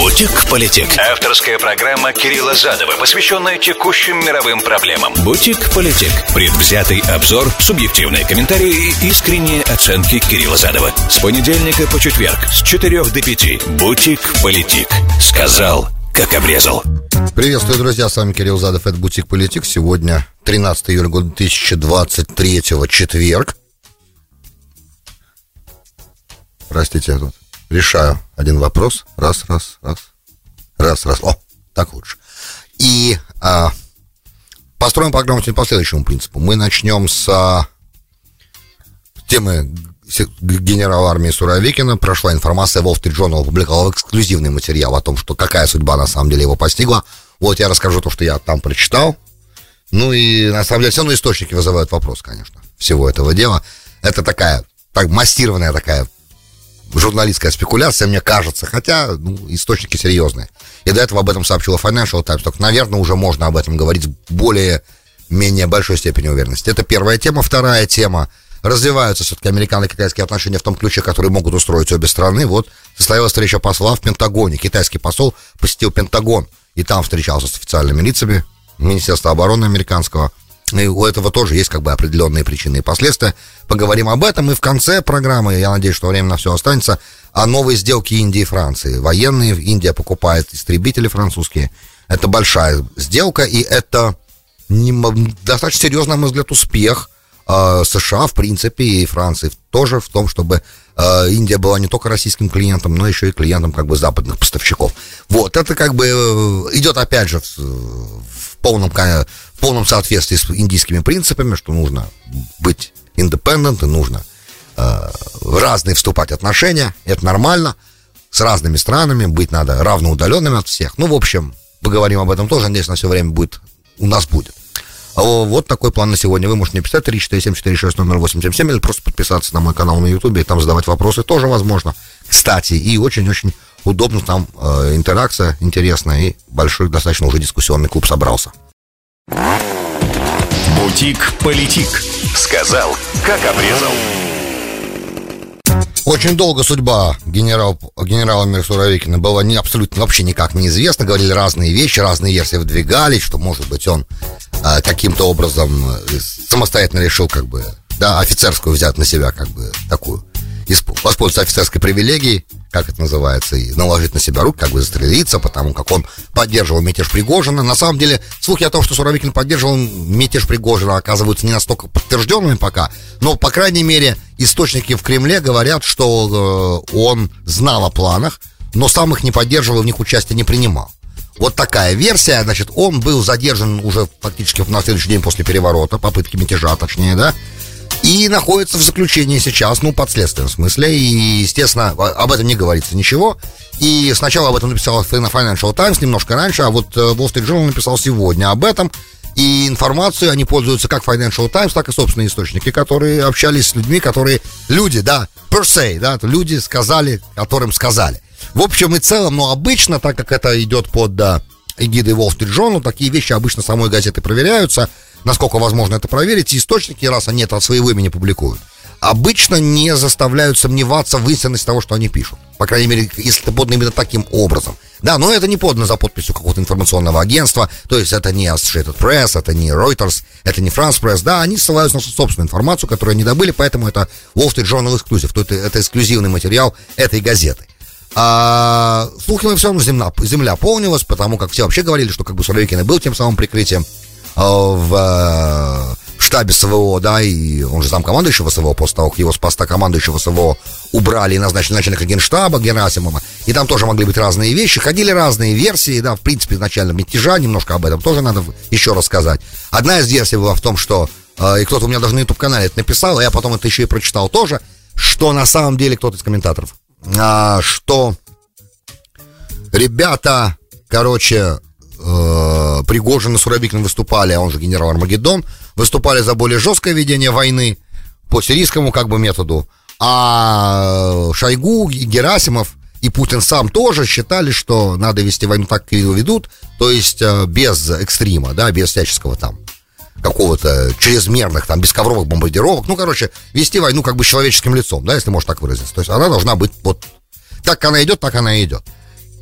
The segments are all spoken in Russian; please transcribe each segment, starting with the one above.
Бутик-политик. Авторская программа Кирилла Задова, посвященная текущим мировым проблемам. Бутик-политик. Предвзятый обзор, субъективные комментарии и искренние оценки Кирилла Задова. С понедельника по четверг с 4 до 5. Бутик-политик. Сказал, как обрезал. Приветствую, друзья, с вами Кирилл Задов, это Бутик Политик. Сегодня 13 июля года 2023, четверг. Простите, я тут решаю один вопрос. Раз, раз, раз. Раз, раз. О, так лучше. И а, построим программу по следующему принципу. Мы начнем с а, темы генерала армии Суровикина. Прошла информация, Wall Street Journal опубликовал эксклюзивный материал о том, что какая судьба на самом деле его постигла. Вот я расскажу то, что я там прочитал. Ну и на самом деле все равно источники вызывают вопрос, конечно, всего этого дела. Это такая, так, массированная такая журналистская спекуляция, мне кажется, хотя ну, источники серьезные. И до этого об этом сообщила Financial Times, так, наверное, уже можно об этом говорить с более-менее большой степенью уверенности. Это первая тема. Вторая тема. Развиваются все-таки американо-китайские отношения в том ключе, которые могут устроить обе страны. Вот состоялась встреча посла в Пентагоне. Китайский посол посетил Пентагон и там встречался с официальными лицами Министерства обороны американского. И у этого тоже есть как бы определенные причины и последствия. Поговорим об этом. И в конце программы, я надеюсь, что время на все останется, о новой сделке Индии и Франции. Военные, Индия покупает истребители французские. Это большая сделка, и это не, достаточно серьезный, на мой взгляд, успех э, США, в принципе, и Франции тоже в том, чтобы э, Индия была не только российским клиентом, но еще и клиентом как бы западных поставщиков. Вот, это как бы э, идет, опять же, в, в полном в полном соответствии с индийскими принципами, что нужно быть independent, и нужно э, в разные вступать отношения, это нормально, с разными странами, быть надо равноудаленными от всех. Ну, в общем, поговорим об этом тоже, надеюсь, на все время будет, у нас будет. А вот такой план на сегодня. Вы можете мне писать 347-460-0877 или просто подписаться на мой канал на Ютубе и там задавать вопросы тоже возможно. Кстати, и очень-очень удобно, там э, интеракция интересная и большой достаточно уже дискуссионный клуб собрался. Бутик-политик. Сказал, как обрезал. Очень долго судьба генерал, генерала Мирсуровикина была не, абсолютно вообще никак неизвестна. Говорили разные вещи, разные версии выдвигались, что, может быть, он э, каким-то образом э, самостоятельно решил, как бы, да, офицерскую взять на себя, как бы, такую, воспользоваться офицерской привилегией, как это называется, и наложить на себя руки, как бы застрелиться, потому как он поддерживал мятеж Пригожина. На самом деле, слухи о том, что Суровикин поддерживал мятеж Пригожина, оказываются не настолько подтвержденными пока, но, по крайней мере, источники в Кремле говорят, что э, он знал о планах, но сам их не поддерживал, в них участия не принимал. Вот такая версия, значит, он был задержан уже фактически на следующий день после переворота, попытки мятежа, точнее, да, и находится в заключении сейчас, ну, под следствием в смысле, и, естественно, об этом не говорится ничего. И сначала об этом написал Financial Times немножко раньше, а вот э, Wall Street Journal написал сегодня об этом. И информацию они пользуются как Financial Times, так и собственные источники, которые общались с людьми, которые, люди, да, per se, да, люди сказали, которым сказали. В общем и целом, но обычно, так как это идет под да, эгидой Wall Street Journal, такие вещи обычно самой газеты проверяются, насколько возможно это проверить, и источники, раз они это от своего имени публикуют, обычно не заставляют сомневаться в истинности того, что они пишут. По крайней мере, если это подано именно таким образом. Да, но это не подано за подписью какого-то информационного агентства, то есть это не Associated Press, это не Reuters, это не France Press, да, они ссылаются на собственную информацию, которую они добыли, поэтому это Wall Street Journal Exclusive, то это, это эксклюзивный материал этой газеты. А слухами все равно земля, земля полнилась, потому как все вообще говорили, что как бы Суровикин был тем самым прикрытием в э, штабе СВО, да, и он же там командующего СВО, после того, как его с поста командующего СВО убрали и назначили начальника генштаба Герасимова, и там тоже могли быть разные вещи, ходили разные версии, да, в принципе, изначально мятежа, немножко об этом тоже надо еще рассказать. Одна из версий была в том, что, э, и кто-то у меня даже на YouTube-канале это написал, а я потом это еще и прочитал тоже, что на самом деле кто-то из комментаторов а, что ребята, короче, э, Пригожин и Суровикин выступали, а он же генерал Армагеддон, выступали за более жесткое ведение войны по сирийскому как бы методу, а Шойгу, Герасимов и Путин сам тоже считали, что надо вести войну так, как ее ведут, то есть э, без экстрима, да, без всяческого там какого-то чрезмерных, там, бесковровых бомбардировок. Ну, короче, вести войну как бы человеческим лицом, да, если можно так выразиться. То есть она должна быть вот... Так она идет, так она идет.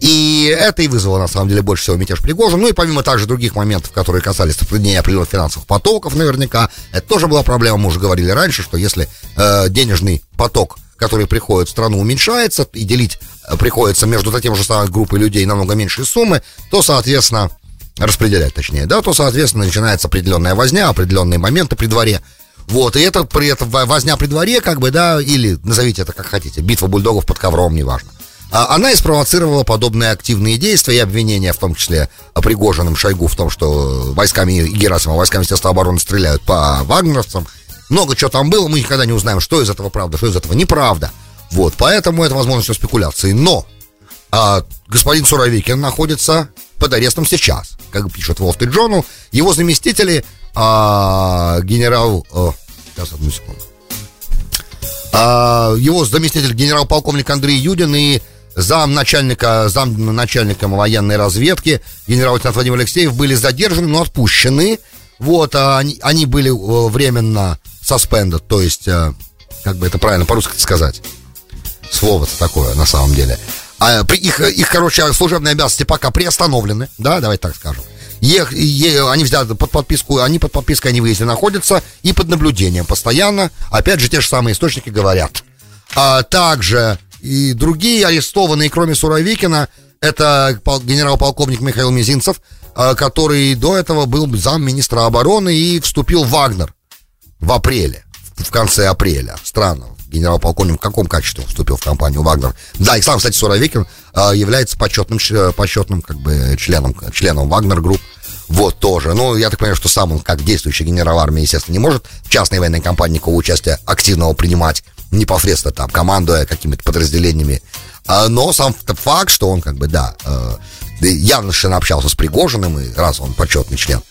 И это и вызвало, на самом деле, больше всего мятеж Пригожин. Ну и помимо также других моментов, которые касались соблюдения определенных финансовых потоков, наверняка, это тоже была проблема. Мы уже говорили раньше, что если э, денежный поток, который приходит в страну, уменьшается, и делить э, приходится между таким же самой группой людей намного меньшие суммы, то, соответственно, распределять точнее, да, то, соответственно, начинается определенная возня, определенные моменты при дворе. Вот, и это при этом возня при дворе, как бы, да, или назовите это как хотите, битва бульдогов под ковром, неважно. А она и спровоцировала подобные активные действия и обвинения, в том числе Пригожиным Шойгу в том, что войсками и Герасимова, войсками Министерства обороны стреляют по вагнеровцам. Много чего там было, мы никогда не узнаем, что из этого правда, что из этого неправда. Вот, поэтому это, возможно, все спекуляции. Но а, господин Суровикин находится под арестом сейчас, как пишет Wall Street Journal. Его заместители, а, генерал... А, сейчас, одну секунду. А, его заместитель генерал-полковник Андрей Юдин и зам начальника, военной разведки генерал-лейтенант Владимир Алексеев были задержаны, но отпущены. Вот, а они, они были э, временно suspended, то есть, э, как бы это правильно по-русски сказать, слово-то такое на самом деле. А, их, их, короче, служебные обязанности пока приостановлены, да, давайте так скажем. Ех, е, они взяли под подписку, они под подпиской, они выезде находятся и под наблюдением постоянно. Опять же, те же самые источники говорят. А также и другие арестованные, кроме Суровикина, это генерал-полковник Михаил Мизинцев, а, который до этого был замминистра обороны и вступил в Вагнер в апреле, в конце апреля. Странно, генерал-полковник в каком качестве вступил в компанию Вагнер. Да, и сам, кстати, Суровикин а, является почетным, почетным как бы членом, членом Wagner Group. Вот тоже. Ну, я так понимаю, что сам он, как действующий генерал армии, естественно, не может в частной военной компании никакого участия активного принимать, непосредственно там, командуя какими-то подразделениями. А, но сам факт, что он, как бы, да, э, явно совершенно общался с Пригожиным, и раз он почетный член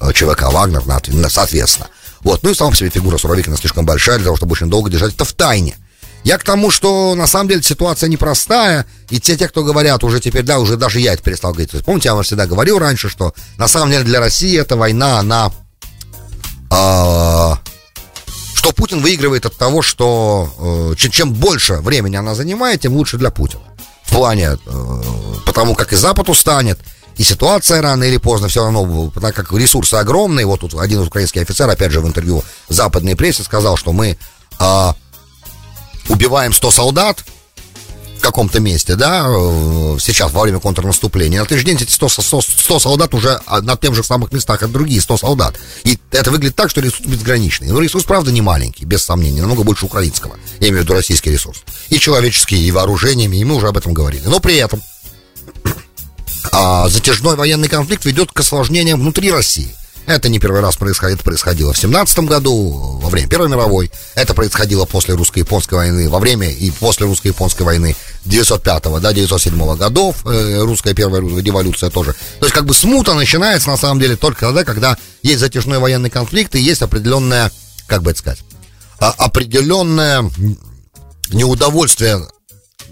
э, ЧВК Вагнер, соответственно. Вот, ну и сам по себе фигура Суровикина слишком большая для того, чтобы очень долго держать это в тайне. Я к тому, что на самом деле ситуация непростая, и те, те, кто говорят уже теперь, да, уже даже я это перестал говорить. Есть, помните, я вам всегда говорил раньше, что на самом деле для России эта война, она... Э, что Путин выигрывает от того, что э, чем, больше времени она занимает, тем лучше для Путина. В плане, э, потому как и Запад устанет, и ситуация рано или поздно все равно, так как ресурсы огромные, вот тут один украинский офицер, опять же, в интервью западной прессе сказал, что мы э, убиваем 100 солдат в каком-то месте, да, э, сейчас во время контрнаступления. На следующий день эти 100, 100, 100 солдат уже на тех же самых местах, как другие 100 солдат. И это выглядит так, что ресурс безграничный. Но ресурс, правда, не маленький, без сомнения, намного больше украинского. Я имею в виду российский ресурс. И человеческие, и вооружениями, и мы уже об этом говорили. Но при этом а затяжной военный конфликт ведет к осложнениям внутри России. Это не первый раз происходит, происходило в 17 году, во время Первой мировой. Это происходило после русско-японской войны, во время и после русско-японской войны 905 да, 907 годов, э, русская первая революция тоже. То есть как бы смута начинается на самом деле только тогда, когда есть затяжной военный конфликт и есть определенная, как бы это сказать, а, определенное неудовольствие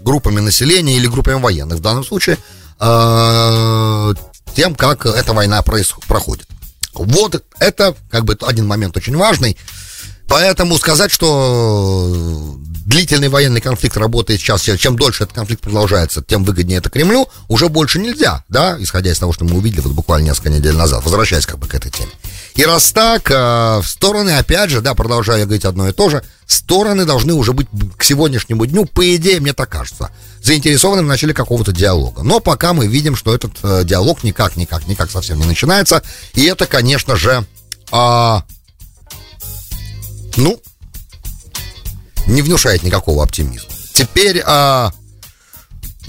группами населения или группами военных в данном случае э, тем, как эта война происходит. Вот это как бы один момент очень важный. Поэтому сказать, что длительный военный конфликт работает сейчас, чем дольше этот конфликт продолжается, тем выгоднее это Кремлю, уже больше нельзя, да, исходя из того, что мы увидели вот буквально несколько недель назад, возвращаясь как бы к этой теме. И раз так, э, стороны, опять же, да, продолжая говорить одно и то же, стороны должны уже быть к сегодняшнему дню, по идее, мне так кажется, заинтересованы в начале какого-то диалога. Но пока мы видим, что этот э, диалог никак, никак, никак совсем не начинается. И это, конечно же, э, ну, не внушает никакого оптимизма. Теперь э,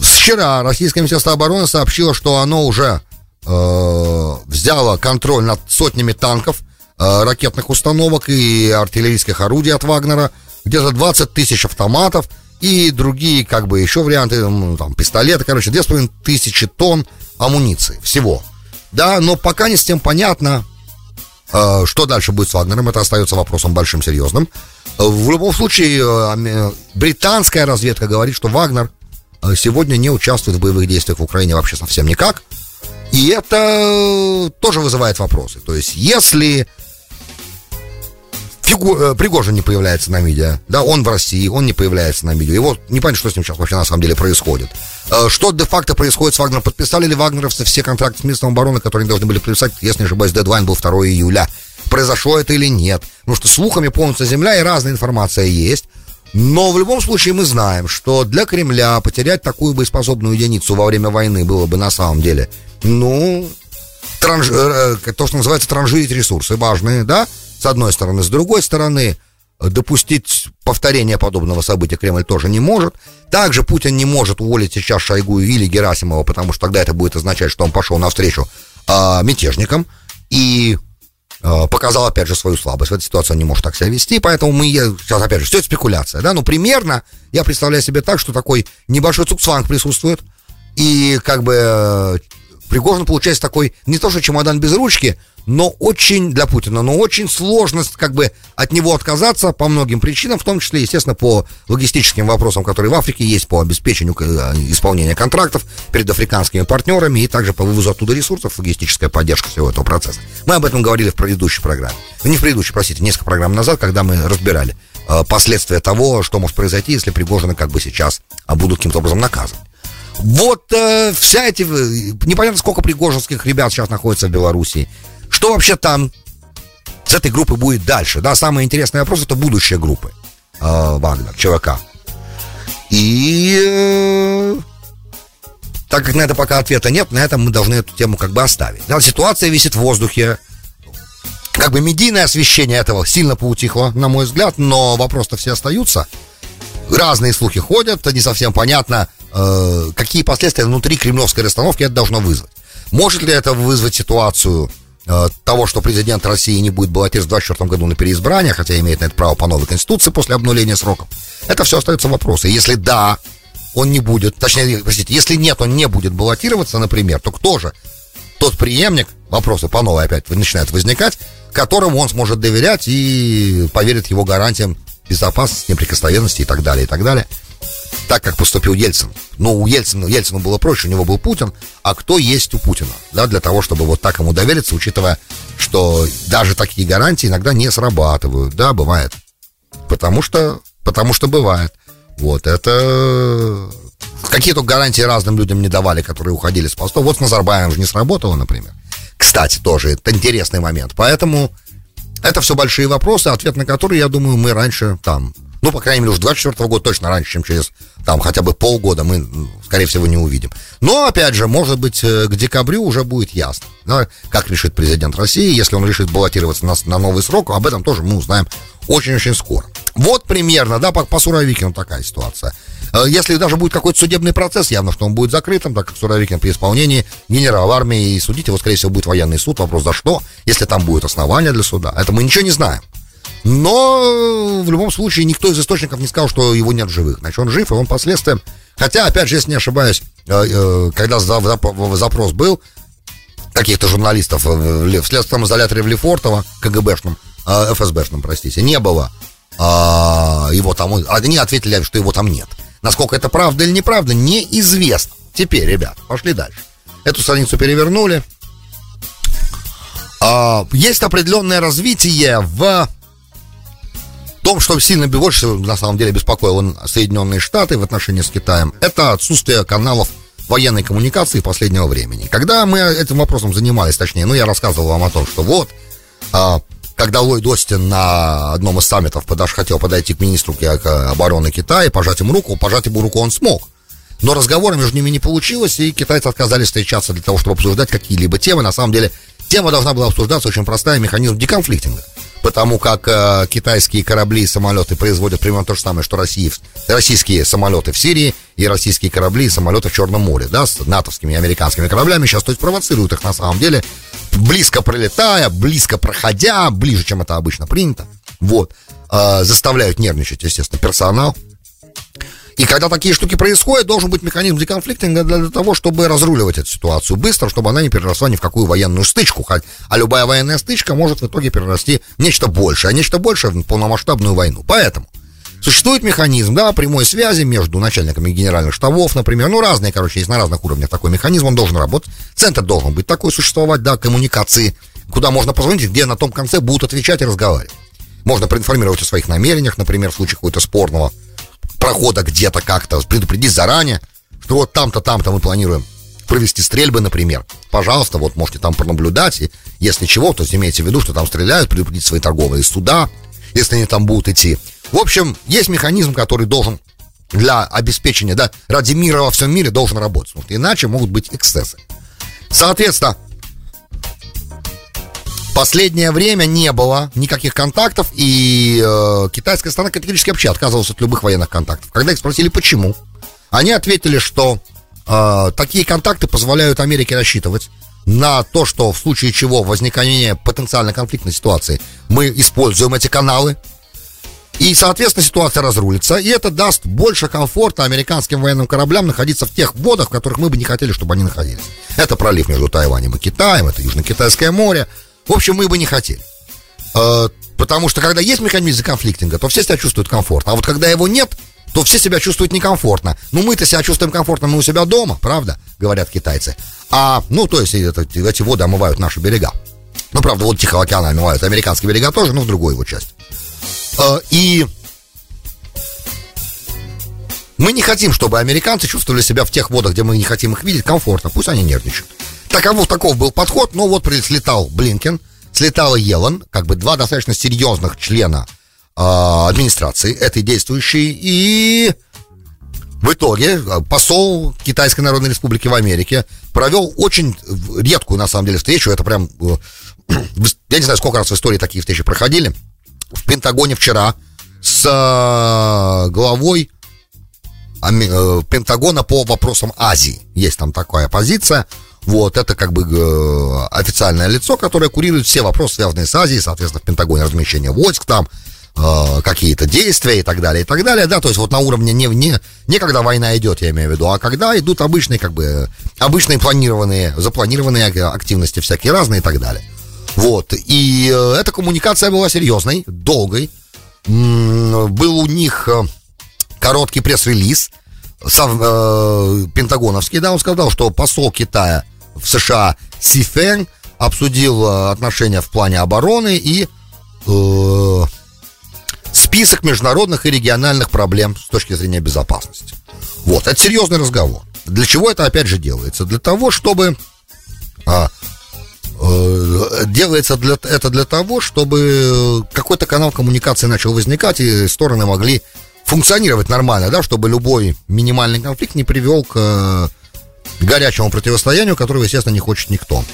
вчера Российское Министерство обороны сообщило, что оно уже э, взяло контроль над сотнями танков, э, ракетных установок и артиллерийских орудий от Вагнера, где-то 20 тысяч автоматов и другие, как бы, еще варианты, ну, там, пистолеты, короче, 2,5 тысячи тонн амуниции всего. Да, но пока не с тем понятно, э, что дальше будет с Вагнером, это остается вопросом большим, серьезным. В любом случае, э, британская разведка говорит, что Вагнер э, сегодня не участвует в боевых действиях в Украине вообще совсем никак. И это тоже вызывает вопросы. То есть, если Фигу, э, Пригожин не появляется на видео, да, он в России, он не появляется на видео. Его не понятно, что с ним сейчас вообще на самом деле происходит. Э, что де-факто происходит с Вагнером? Подписали ли вагнеровцы все контракты с министром обороны, которые они должны были подписать, если не ошибаюсь, дедлайн был 2 июля. Произошло это или нет? Потому что слухами полнится земля и разная информация есть. Но в любом случае мы знаем, что для Кремля потерять такую боеспособную единицу во время войны было бы на самом деле, ну, транж... Э, то, что называется транжирить ресурсы важные, да, с одной стороны. С другой стороны, допустить повторение подобного события Кремль тоже не может. Также Путин не может уволить сейчас Шойгу или Герасимова, потому что тогда это будет означать, что он пошел навстречу э, мятежникам. И Э, показал, опять же, свою слабость. В этой ситуации он не может так себя вести, поэтому мы, сейчас, опять же, все это спекуляция, да, ну, примерно я представляю себе так, что такой небольшой цукцванг присутствует, и как бы э, Пригожин получается такой, не то что чемодан без ручки, но очень, для Путина, но очень сложно как бы от него отказаться по многим причинам, в том числе, естественно, по логистическим вопросам, которые в Африке есть, по обеспечению э, исполнения контрактов перед африканскими партнерами и также по вывозу оттуда ресурсов, логистическая поддержка всего этого процесса. Мы об этом говорили в предыдущей программе. Не в предыдущей, простите, несколько программ назад, когда мы разбирали э, последствия того, что может произойти, если Пригожины как бы сейчас а, будут каким-то образом наказаны. Вот э, вся эти... Э, непонятно, сколько пригожинских ребят сейчас находится в Беларуси. Что вообще там с этой группой будет дальше? Да, самый интересный вопрос это будущее группы э, Вагнер, ЧВК. И э, так как на это пока ответа нет, на этом мы должны эту тему как бы оставить. Да, ситуация висит в воздухе. Как бы медийное освещение этого сильно поутихло, на мой взгляд, но вопросы-то все остаются. Разные слухи ходят, не совсем понятно, э, какие последствия внутри кремлевской расстановки это должно вызвать. Может ли это вызвать ситуацию э, того, что президент России не будет баллотироваться в 2024 году на переизбрание, хотя имеет на это право по новой конституции после обнуления сроков? Это все остается вопросы. Если да, он не будет, точнее, простите, если нет, он не будет баллотироваться, например, то кто же тот преемник, вопросы по новой опять начинают возникать, которому он сможет доверять и поверит его гарантиям безопасности, неприкосновенности и так далее, и так далее так, как поступил Ельцин. Но у Ельцина, Ельцину было проще, у него был Путин, а кто есть у Путина, да, для того, чтобы вот так ему довериться, учитывая, что даже такие гарантии иногда не срабатывают, да, бывает. Потому что, потому что бывает. Вот, это... Какие то гарантии разным людям не давали, которые уходили с постов. Вот с Назарбаевым же не сработало, например. Кстати, тоже это интересный момент. Поэтому это все большие вопросы, ответ на которые, я думаю, мы раньше там ну, по крайней мере, уже 24 года точно раньше, чем через там хотя бы полгода мы, скорее всего, не увидим. Но, опять же, может быть, э, к декабрю уже будет ясно, да, как решит президент России. Если он решит баллотироваться на, на новый срок, об этом тоже мы узнаем очень-очень скоро. Вот примерно, да, по, по Суровикину такая ситуация. Э, если даже будет какой-то судебный процесс, явно, что он будет закрытым, так как Суровикин при исполнении генерал армии и судить его, скорее всего, будет военный суд. Вопрос за что, если там будет основания для суда. Это мы ничего не знаем. Но в любом случае никто из источников не сказал, что его нет живых. Значит, он жив, и он последствия. Хотя, опять же, если не ошибаюсь, э, э, когда запрос был каких-то журналистов в следственном изоляторе в Лефортово, КГБшном, э, ФСБшном, простите, не было а, его там. Они ответили, что его там нет. Насколько это правда или неправда, неизвестно. Теперь, ребят, пошли дальше. Эту страницу перевернули. А, есть определенное развитие в том, что сильно больше, на самом деле, беспокоило Соединенные Штаты в отношении с Китаем, это отсутствие каналов военной коммуникации последнего времени. Когда мы этим вопросом занимались, точнее, ну, я рассказывал вам о том, что вот, а, когда Ллойд Остин на одном из саммитов подаш, хотел подойти к министру обороны Китая пожать ему руку, пожать ему руку он смог. Но разговора между ними не получилось, и китайцы отказались встречаться для того, чтобы обсуждать какие-либо темы. На самом деле, тема должна была обсуждаться очень простая, механизм деконфликтинга потому как э, китайские корабли и самолеты производят примерно то же самое, что России, российские самолеты в Сирии и российские корабли и самолеты в Черном море, да, с натовскими и американскими кораблями. Сейчас, то есть провоцируют их на самом деле, близко пролетая, близко проходя, ближе, чем это обычно принято, вот, э, заставляют нервничать, естественно, персонал, и когда такие штуки происходят, должен быть механизм деконфликтинга для, для того, чтобы разруливать эту ситуацию быстро, чтобы она не переросла ни в какую военную стычку. А любая военная стычка может в итоге перерасти в нечто большее, а нечто большее в полномасштабную войну. Поэтому Существует механизм, да, прямой связи между начальниками генеральных штабов, например, ну, разные, короче, есть на разных уровнях такой механизм, он должен работать. Центр должен быть такой существовать, да, коммуникации, куда можно позвонить, где на том конце будут отвечать и разговаривать. Можно проинформировать о своих намерениях, например, в случае какого-то спорного прохода где-то как-то, предупредить заранее, что вот там-то, там-то мы планируем провести стрельбы, например. Пожалуйста, вот можете там пронаблюдать, и если чего, то имейте в виду, что там стреляют, предупредить свои торговые суда, если они там будут идти. В общем, есть механизм, который должен для обеспечения, да, ради мира во всем мире должен работать. Что иначе могут быть эксцессы. Соответственно, последнее время не было никаких контактов, и э, китайская сторона категорически вообще отказывалась от любых военных контактов. Когда их спросили, почему, они ответили, что э, такие контакты позволяют Америке рассчитывать на то, что в случае чего возникновения потенциально конфликтной ситуации мы используем эти каналы, и, соответственно, ситуация разрулится, и это даст больше комфорта американским военным кораблям находиться в тех водах, в которых мы бы не хотели, чтобы они находились. Это пролив между Тайванем и Китаем, это Южно-Китайское море. В общем, мы бы не хотели. Э, потому что когда есть механизм конфликтинга, то все себя чувствуют комфортно. А вот когда его нет, то все себя чувствуют некомфортно. Ну, мы-то себя чувствуем комфортно, мы у себя дома, правда, говорят китайцы. А, ну, то есть это, эти воды омывают наши берега. Ну, правда, вот Тихого океана омывают американские берега тоже, но в другую его часть. Э, и мы не хотим, чтобы американцы чувствовали себя в тех водах, где мы не хотим их видеть, комфортно. Пусть они нервничают. Таков, таков был подход, но вот слетал Блинкен, слетала Елан, как бы два достаточно серьезных члена э, администрации этой действующей, и в итоге э, посол Китайской Народной Республики в Америке провел очень редкую, на самом деле, встречу. Это прям, э, я не знаю, сколько раз в истории такие встречи проходили в Пентагоне вчера с э, главой э, Пентагона по вопросам Азии. Есть там такая позиция. Вот, это как бы э, официальное лицо, которое курирует все вопросы, связанные с Азией, соответственно, в Пентагоне размещение войск там, э, какие-то действия и так далее, и так далее, да, то есть вот на уровне не, не, не когда война идет, я имею в виду, а когда идут обычные, как бы, обычные планированные, запланированные активности всякие разные и так далее. Вот. И э, эта коммуникация была серьезной, долгой. Был у них э, короткий пресс-релиз э, пентагоновский, да, он сказал, что посол Китая в США Си Фэн обсудил э, отношения в плане обороны и э, список международных и региональных проблем с точки зрения безопасности. Вот, это серьезный разговор. Для чего это опять же делается? Для того, чтобы а, Э, делается для, это для того, чтобы какой-то канал коммуникации начал возникать, и стороны могли функционировать нормально, да, чтобы любой минимальный конфликт не привел к э, горячему противостоянию, которого, естественно, не хочет никто.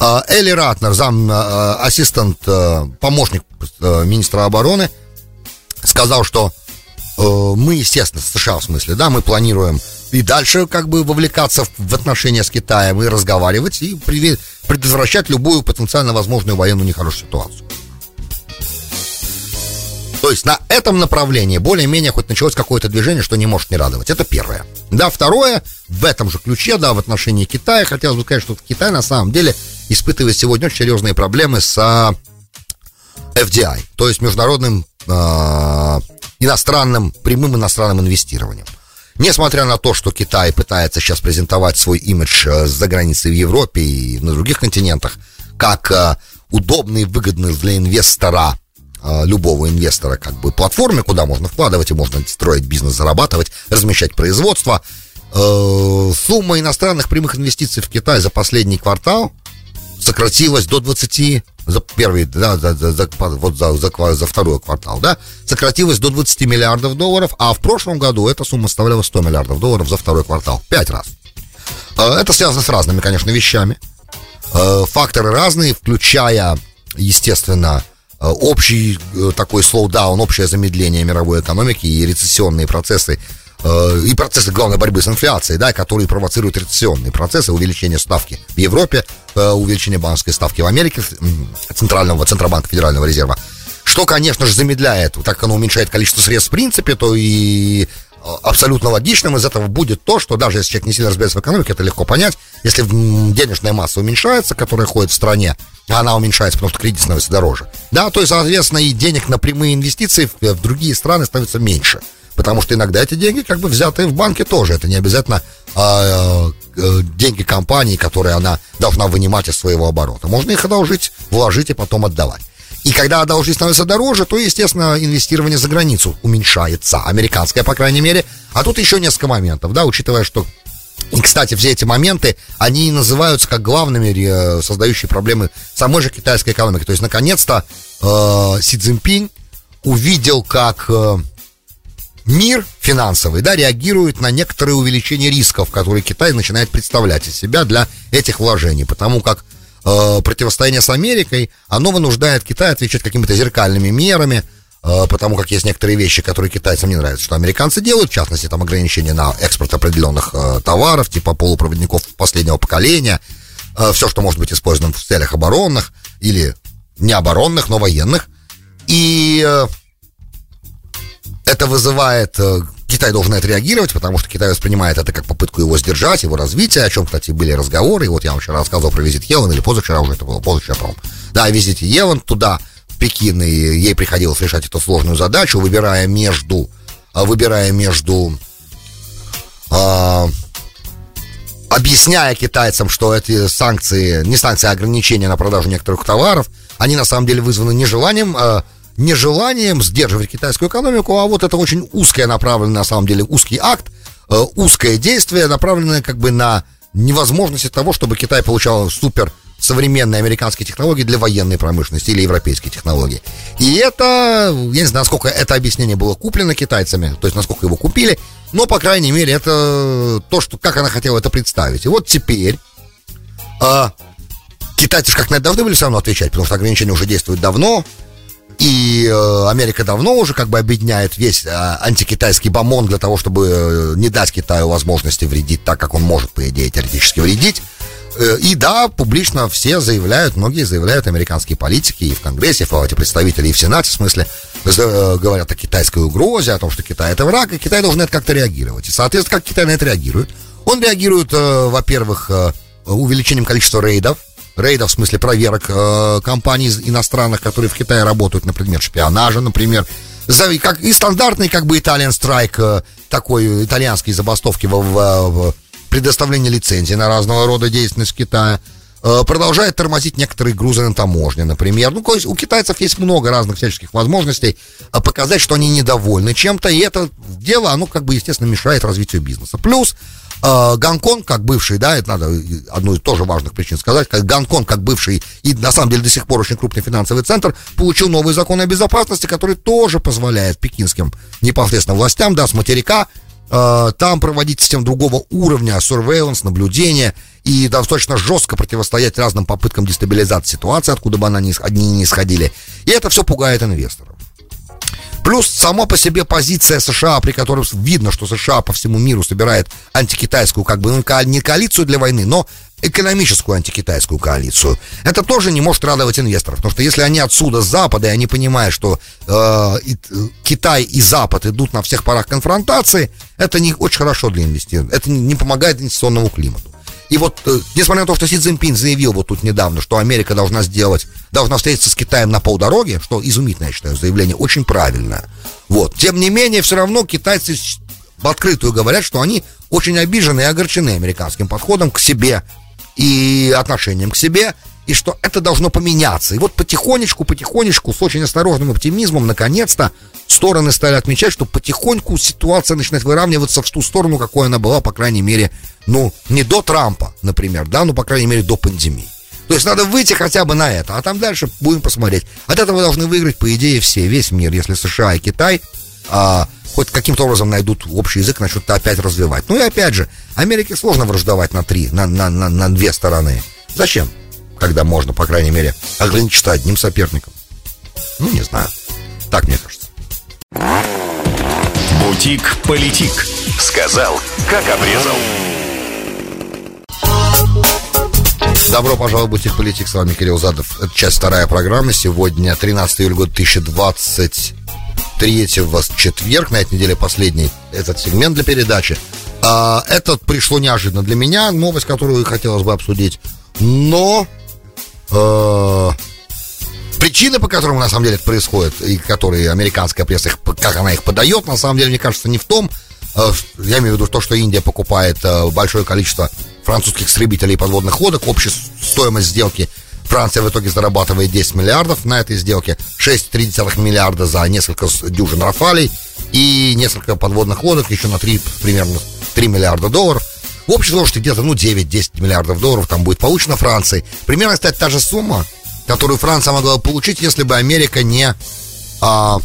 А, Элли Ратнер, зам, э, ассистент, помощник министра обороны, сказал, что мы, естественно, США в смысле, да, мы планируем и дальше как бы вовлекаться в отношения с Китаем и разговаривать и предотвращать любую потенциально возможную военную нехорошую ситуацию. То есть на этом направлении более-менее хоть началось какое-то движение, что не может не радовать. Это первое. Да, второе, в этом же ключе, да, в отношении Китая, хотелось бы сказать, что Китай на самом деле испытывает сегодня очень серьезные проблемы с FDI, то есть международным э, иностранным, прямым иностранным инвестированием. Несмотря на то, что Китай пытается сейчас презентовать свой имидж э, за границей в Европе и на других континентах, как удобный и выгодный для инвестора любого инвестора как бы платформы, куда можно вкладывать и можно строить бизнес, зарабатывать, размещать производство. Сумма иностранных прямых инвестиций в Китай за последний квартал сократилась до 20 за первый, да, за, за, за, вот за, за, за второй квартал, да, сократилась до 20 миллиардов долларов, а в прошлом году эта сумма составляла 100 миллиардов долларов за второй квартал. Пять раз. Э, это связано с разными, конечно, вещами. Э, факторы разные, включая, естественно, э, общий такой слоудаун, общее замедление мировой экономики и рецессионные процессы Э, и процессы главной борьбы с инфляцией, да, которые провоцируют рецессионные процессы, увеличение ставки в Европе, э, увеличение банковской ставки в Америке, Центрального, Центробанка Федерального резерва, что, конечно же, замедляет, так как оно уменьшает количество средств в принципе, то и э, абсолютно логичным из этого будет то, что даже если человек не сильно разбирается в экономике, это легко понять, если денежная масса уменьшается, которая ходит в стране, а она уменьшается, потому что кредит становится дороже, да, то, есть, соответственно, и денег на прямые инвестиции в, в другие страны становится меньше. Потому что иногда эти деньги, как бы взятые в банке, тоже. Это не обязательно а, а, деньги компании, которые она должна вынимать из своего оборота. Можно их одолжить, вложить и потом отдавать. И когда должность становится дороже, то, естественно, инвестирование за границу уменьшается. Американское, по крайней мере. А тут еще несколько моментов, да, учитывая, что и, кстати, все эти моменты, они называются как главными, э, создающие проблемы самой же китайской экономики. То есть, наконец-то, э, Си Цзиньпинь увидел, как э, мир финансовый, да, реагирует на некоторые увеличения рисков, которые Китай начинает представлять из себя для этих вложений. Потому как э, противостояние с Америкой, оно вынуждает Китай отвечать какими-то зеркальными мерами, э, потому как есть некоторые вещи, которые китайцам не нравятся, что американцы делают, в частности, там ограничения на экспорт определенных э, товаров, типа полупроводников последнего поколения, э, все, что может быть использовано в целях оборонных или не оборонных, но военных. И э, это вызывает э, Китай должен на это реагировать, потому что Китай воспринимает это как попытку его сдержать, его развития, о чем, кстати, были разговоры. И вот я вам вчера рассказывал про визит Елан, или позавчера уже это было, позавчера, по-моему. Да, визит Елан туда, в Пекин, и ей приходилось решать эту сложную задачу, выбирая между, а, выбирая между, э, объясняя китайцам, что эти санкции, не санкции, а ограничения на продажу некоторых товаров, они на самом деле вызваны нежеланием э, нежеланием сдерживать китайскую экономику, а вот это очень узкое направленное, на самом деле, узкий акт, э, узкое действие, направленное как бы на невозможность того, чтобы Китай получал супер современные американские технологии для военной промышленности или европейские технологии. И это, я не знаю, насколько это объяснение было куплено китайцами, то есть насколько его купили, но, по крайней мере, это то, что, как она хотела это представить. И вот теперь э, китайцы как на это должны были все равно отвечать, потому что ограничения уже действуют давно, и э, Америка давно уже как бы объединяет весь э, антикитайский бомон для того, чтобы э, не дать Китаю возможности вредить так, как он может, по идее, теоретически вредить. И да, публично все заявляют, многие заявляют, американские политики и в Конгрессе, и эти представители, и в Сенате, в смысле, говорят о китайской угрозе, о том, что Китай это враг, и Китай должен это как-то реагировать. И, соответственно, как Китай на это реагирует? Он реагирует, во-первых, увеличением количества рейдов, рейдов, в смысле проверок э, компаний иностранных, которые в Китае работают на предмет шпионажа, например. За, как, и стандартный как бы Italian Strike, э, такой итальянский забастовки в, в, в предоставлении лицензий на разного рода деятельность в Китае. Э, продолжает тормозить некоторые грузы на таможне, например. Ну, у китайцев есть много разных всяческих возможностей э, показать, что они недовольны чем-то, и это дело, оно как бы, естественно, мешает развитию бизнеса. Плюс э, Гонконг, как бывший, да, это надо одну из тоже важных причин сказать, как Гонконг, как бывший и на самом деле до сих пор очень крупный финансовый центр, получил новый закон о безопасности, который тоже позволяет пекинским непосредственно властям, да, с материка э, там проводить систему другого уровня, surveillance, наблюдение и достаточно жестко противостоять разным попыткам дестабилизации ситуации, откуда бы она ни, одни не исходили. И это все пугает инвесторов. Плюс сама по себе позиция США, при которой видно, что США по всему миру собирает антикитайскую, как бы, ну, не коалицию для войны, но экономическую антикитайскую коалицию. Это тоже не может радовать инвесторов, потому что если они отсюда, с Запада, и они понимают, что э, и, Китай и Запад идут на всех парах конфронтации, это не очень хорошо для инвестирования, это не помогает инвестиционному климату. И вот, э, несмотря на то, что Си Цзиньпин заявил вот тут недавно, что Америка должна сделать, должна встретиться с Китаем на полдороге, что изумительное, я считаю, заявление, очень правильное. Вот. Тем не менее, все равно китайцы в открытую говорят, что они очень обижены и огорчены американским подходом к себе и отношением к себе, и что это должно поменяться. И вот потихонечку, потихонечку, с очень осторожным оптимизмом, наконец-то, стороны стали отмечать, что потихоньку ситуация начинает выравниваться в ту сторону, какой она была, по крайней мере, ну, не до Трампа, например, да, но, по крайней мере, до пандемии. То есть надо выйти хотя бы на это, а там дальше будем посмотреть. От этого должны выиграть, по идее, все, весь мир, если США и Китай а, хоть каким-то образом найдут общий язык, начнут опять развивать. Ну и опять же, Америке сложно враждовать на три, на, на, на, на две стороны. Зачем? Когда можно, по крайней мере, ограничиться одним соперником. Ну, не знаю. Так мне кажется. Бутик-политик. Сказал, как обрезал. Добро пожаловать в Бутик Политик. С вами Кирилл Задов. Это часть вторая программы. Сегодня 13 июля года 2023 в четверг. На этой неделе последний этот сегмент для передачи. А, это пришло неожиданно для меня. Новость, которую хотелось бы обсудить. Но э, причины, по которым на самом деле это происходит, и которые американская пресса, их, как она их подает, на самом деле, мне кажется, не в том, э, я имею в виду то, что Индия покупает э, большое количество французских истребителей подводных лодок, общая стоимость сделки Франция в итоге зарабатывает 10 миллиардов на этой сделке, 6,3 миллиарда за несколько дюжин рафалей и несколько подводных лодок еще на 3, примерно 3 миллиарда долларов. В общей сложности где-то, ну, 9-10 миллиардов долларов там будет получено Францией. Примерно, кстати, та же сумма, которую Франция могла получить, если бы Америка не а,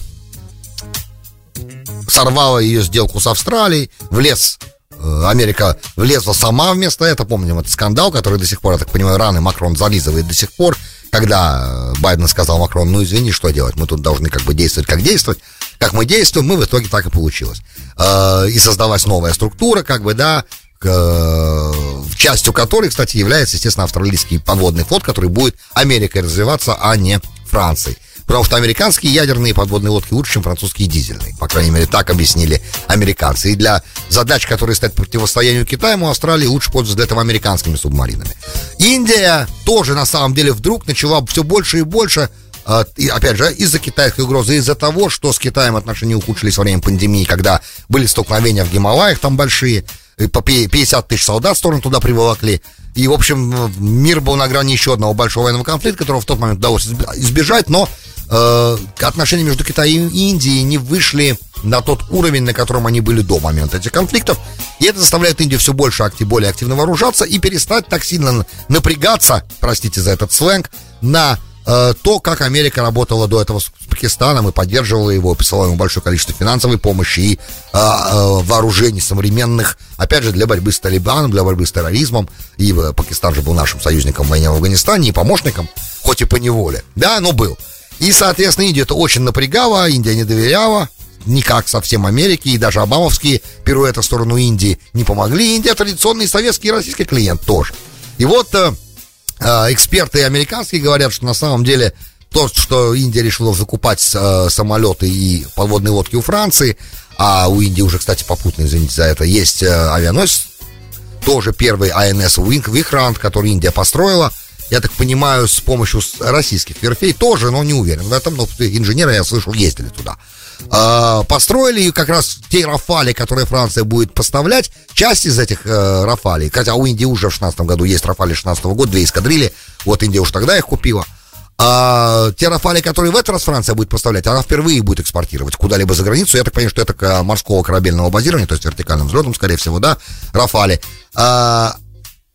сорвала ее сделку с Австралией, влез Э, Америка влезла сама вместо этого. Помним этот скандал, который до сих пор, я так понимаю, раны Макрон зализывает до сих пор. Когда э, Байден сказал Макрон, ну извини, что делать, мы тут должны как бы действовать, как действовать. Как мы действуем, мы в итоге так и получилось. Э, и создалась новая структура, как бы, да, частью которой, кстати, является, естественно, австралийский подводный флот, который будет Америкой развиваться, а не Францией. Потому что американские ядерные подводные лодки лучше, чем французские дизельные. По крайней мере, так объяснили американцы. И для задач, которые стоят противостоянию Китаю, Австралии лучше пользоваться для этого американскими субмаринами. Индия тоже, на самом деле, вдруг начала все больше и больше а, и, опять же, из-за китайской угрозы, из-за того, что с Китаем отношения ухудшились во время пандемии, когда были столкновения в Гималаях там большие, по 50 тысяч солдат в сторону туда приволокли. И, в общем, мир был на грани еще одного большого военного конфликта, которого в тот момент удалось избежать, но э, отношения между Китаем и Индией не вышли на тот уровень, на котором они были до момента этих конфликтов. И это заставляет Индию все больше более активно вооружаться и перестать так сильно напрягаться, простите за этот сленг, на то, как Америка работала до этого с Пакистаном и поддерживала его, писала ему большое количество финансовой помощи и э, э, вооружений современных, опять же, для борьбы с Талибаном, для борьбы с терроризмом. И э, Пакистан же был нашим союзником в войне в Афганистане и помощником, хоть и по неволе. Да, но был. И, соответственно, Индия это очень напрягала, Индия не доверяла, никак совсем Америки, и даже обамовские пируэты в сторону Индии не помогли. Индия традиционный советский и российский клиент тоже. И вот э, э, эксперты американские говорят, что на самом деле то, что Индия решила закупать э, самолеты и подводные лодки у Франции, а у Индии уже, кстати, попутно, извините за это, есть э, авианосец, тоже первый АНС Уинк Вихрант, который Индия построила – я так понимаю, с помощью российских верфей тоже, но не уверен в этом, но инженеры, я слышал, ездили туда. А, построили как раз те Рафали, которые Франция будет поставлять, часть из этих э, Рафалей, хотя у Индии уже в 16 году есть Рафали 16 года, две эскадрили, вот Индия уж тогда их купила. А те Рафали, которые в этот раз Франция будет поставлять, она впервые будет экспортировать куда-либо за границу. Я так понимаю, что это морского корабельного базирования, то есть вертикальным взлетом, скорее всего, да, Рафали. А,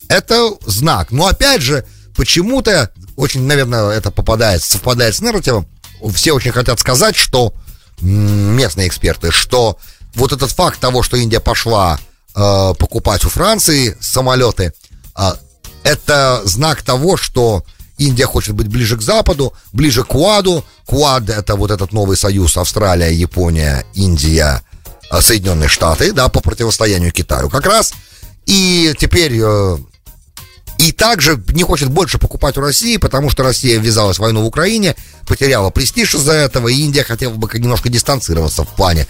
это знак. Но опять же, почему-то очень, наверное, это попадает, совпадает с нарративом. Все очень хотят сказать, что местные эксперты, что вот этот факт того, что Индия пошла э, покупать у Франции самолеты, э, это знак того, что Индия хочет быть ближе к Западу, ближе к Куаду. Куад это вот этот новый союз Австралия, Япония, Индия, э, Соединенные Штаты, да, по противостоянию Китаю как раз. И теперь э, и также не хочет больше покупать у России, потому что Россия ввязалась в войну в Украине, потеряла престиж из-за этого, и Индия хотела бы немножко дистанцироваться в плане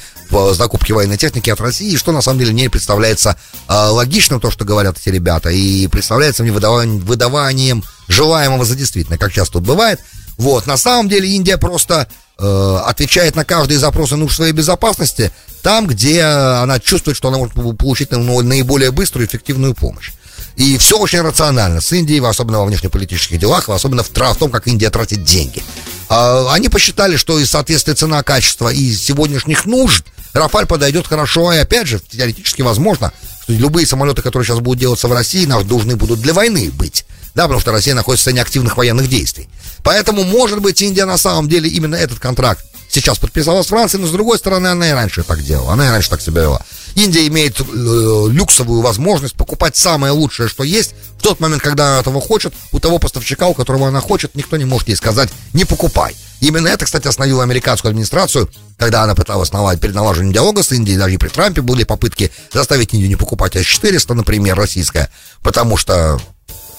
закупки военной техники от России, что на самом деле не представляется э, логичным, то, что говорят эти ребята, и представляется мне выдаванием, выдаванием желаемого за действительно, как часто бывает. Вот, на самом деле Индия просто э, отвечает на каждые запросы нужд своей безопасности там, где она чувствует, что она может получить наиболее быструю и эффективную помощь. И все очень рационально. С Индией, особенно во внешнеполитических делах, особенно в, в том, как Индия тратит деньги. А, они посчитали, что из соответствия цена-качество и сегодняшних нужд Рафаль подойдет хорошо. И опять же, теоретически возможно, что любые самолеты, которые сейчас будут делаться в России, нам должны будут для войны быть. Да, потому что Россия находится в состоянии активных военных действий. Поэтому, может быть, Индия на самом деле именно этот контракт сейчас подписала с Францией, но с другой стороны, она и раньше так делала. Она и раньше так себя вела. Индия имеет э, люксовую возможность покупать самое лучшее, что есть, в тот момент, когда она этого хочет, у того поставщика, у которого она хочет, никто не может ей сказать «не покупай». Именно это, кстати, остановило американскую администрацию, когда она пыталась основать перед налаживанием диалога с Индией, даже и при Трампе были попытки заставить Индию не покупать С-400, например, российская, потому что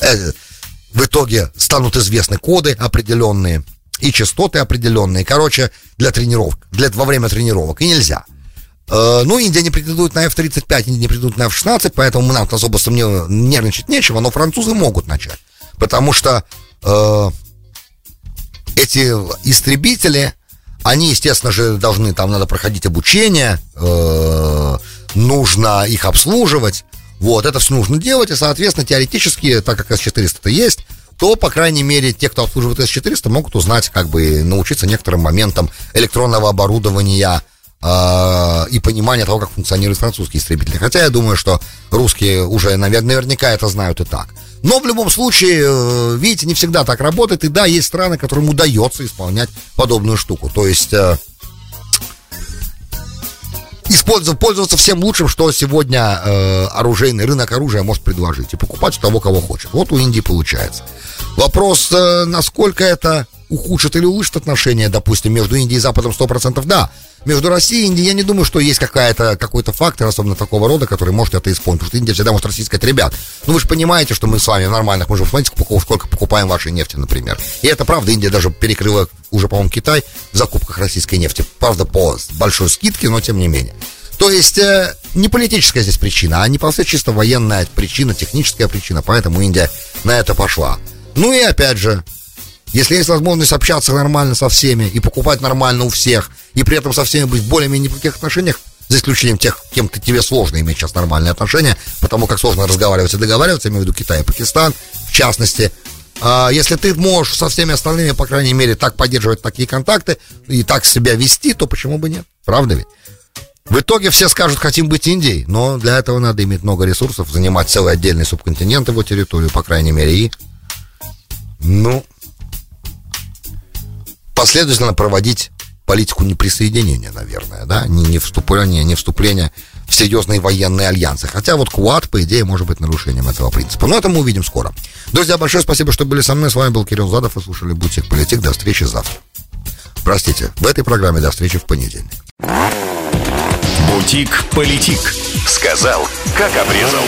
э, в итоге станут известны коды определенные и частоты определенные, короче, для тренировок, для, во время тренировок, и нельзя. Э, ну, Индия не претендует на F-35, Индия не претендует на F-16, поэтому нам особо сомнев... нервничать нечего, но французы могут начать. Потому что э, эти истребители, они, естественно же, должны, там надо проходить обучение, э, нужно их обслуживать, вот, это все нужно делать, и, соответственно, теоретически, так как С-400 есть, то, по крайней мере, те, кто обслуживает С-400, могут узнать, как бы научиться некоторым моментам электронного оборудования э, и понимания того, как функционирует французский истребитель. Хотя я думаю, что русские уже наверняка это знают и так. Но в любом случае, э, видите, не всегда так работает. И да, есть страны, которым удается исполнять подобную штуку. То есть... Э, использовать, пользоваться всем лучшим, что сегодня э, оружейный рынок оружия может предложить. И покупать у того, кого хочет. Вот у Индии получается. Вопрос, насколько это ухудшит или улучшит отношения, допустим, между Индией и Западом 100%, да. Между Россией и Индией я не думаю, что есть какая-то, какой-то фактор, особенно такого рода, который может это исполнить. Потому что Индия всегда может России сказать, ребят, ну вы же понимаете, что мы с вами нормальных, мы же смотрите, сколько покупаем вашей нефти, например. И это правда, Индия даже перекрыла уже, по-моему, Китай в закупках российской нефти. Правда, по большой скидке, но тем не менее. То есть э, не политическая здесь причина, а не просто чисто военная причина, техническая причина, поэтому Индия на это пошла. Ну и опять же, если есть возможность общаться нормально со всеми и покупать нормально у всех, и при этом со всеми быть в более-менее неплохих отношениях, за исключением тех, кем то тебе сложно иметь сейчас нормальные отношения, потому как сложно разговаривать и договариваться, я имею в виду Китай и Пакистан, в частности. А если ты можешь со всеми остальными, по крайней мере, так поддерживать такие контакты и так себя вести, то почему бы нет? Правда ведь? В итоге все скажут, хотим быть Индией, но для этого надо иметь много ресурсов, занимать целый отдельный субконтинент его территорию, по крайней мере, и, ну, последовательно проводить политику неприсоединения, наверное, да, не, не вступления, не вступления в серьезные военные альянсы. Хотя вот Куат, по идее, может быть нарушением этого принципа. Но это мы увидим скоро. Друзья, большое спасибо, что были со мной. С вами был Кирилл Задов. Вы слушали Бутик Политик. До встречи завтра. Простите, в этой программе до встречи в понедельник. Бутик Политик. Сказал, как обрезал.